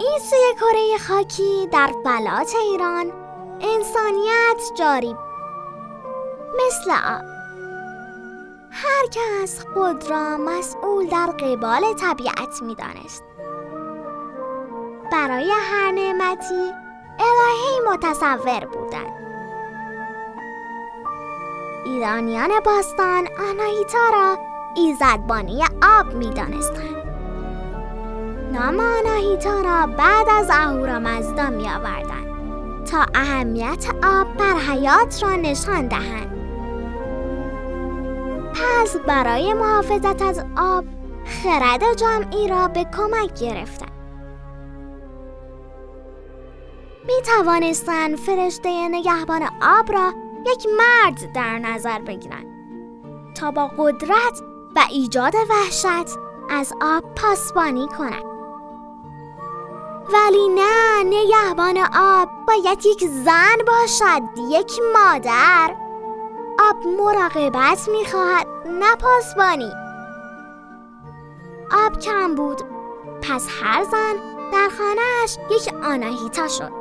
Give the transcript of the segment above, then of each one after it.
این سوی کره خاکی در فلات ایران انسانیت جاری مثل آب هر کس خود را مسئول در قبال طبیعت می دانست. برای هر نعمتی الهی متصور بودند. ایرانیان باستان آناهیتا را ایزدبانی آب می دانستند. نام آناهیتا را بعد از اهورامزدا می آوردند تا اهمیت آب بر حیات را نشان دهند. پس برای محافظت از آب خرد جمعی را به کمک گرفتند. می توانستند فرشته نگهبان آب را یک مرد در نظر بگیرند تا با قدرت و ایجاد وحشت از آب پاسبانی کنند. ولی نه نگهبان آب. باید یک زن باشد یک مادر. آب مراقبت می‌خواهد نه پاسبانی. آب کم بود. پس هر زن در خانهاش یک آناهیتا شد.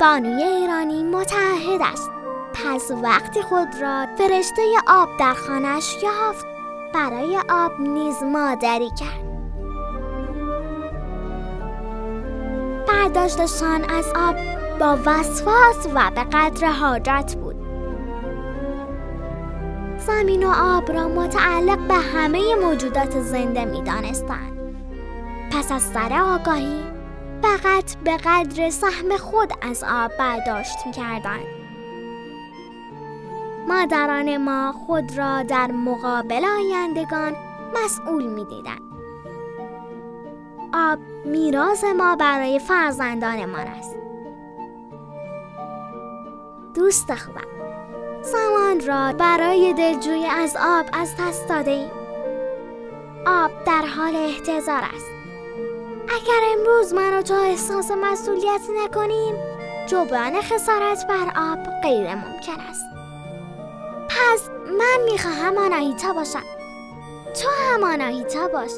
بانوی ایرانی متعهد است. پس وقتی خود را فرشته آب در خانهاش یافت. برای آب نیز مادری کرد. برداشتشان از آب با وسواس و به قدر حاجت بود زمین و آب را متعلق به همه موجودات زنده می دانستند. پس از سر آگاهی فقط به قدر سهم خود از آب برداشت می کردن. مادران ما خود را در مقابل آیندگان مسئول می دیدن. آب میراث ما برای فرزندانمان است. دوست خوبم زمان را برای دلجویی از آب از دست داده ایم. آب در حال احتضار است. اگر امروز من و تو احساس مسئولیت نکنیم جبران خسارت بر آب غیر ممکن است. پس من می‌خواهم آناهیتا باشم. تو هم آناهیتا باش.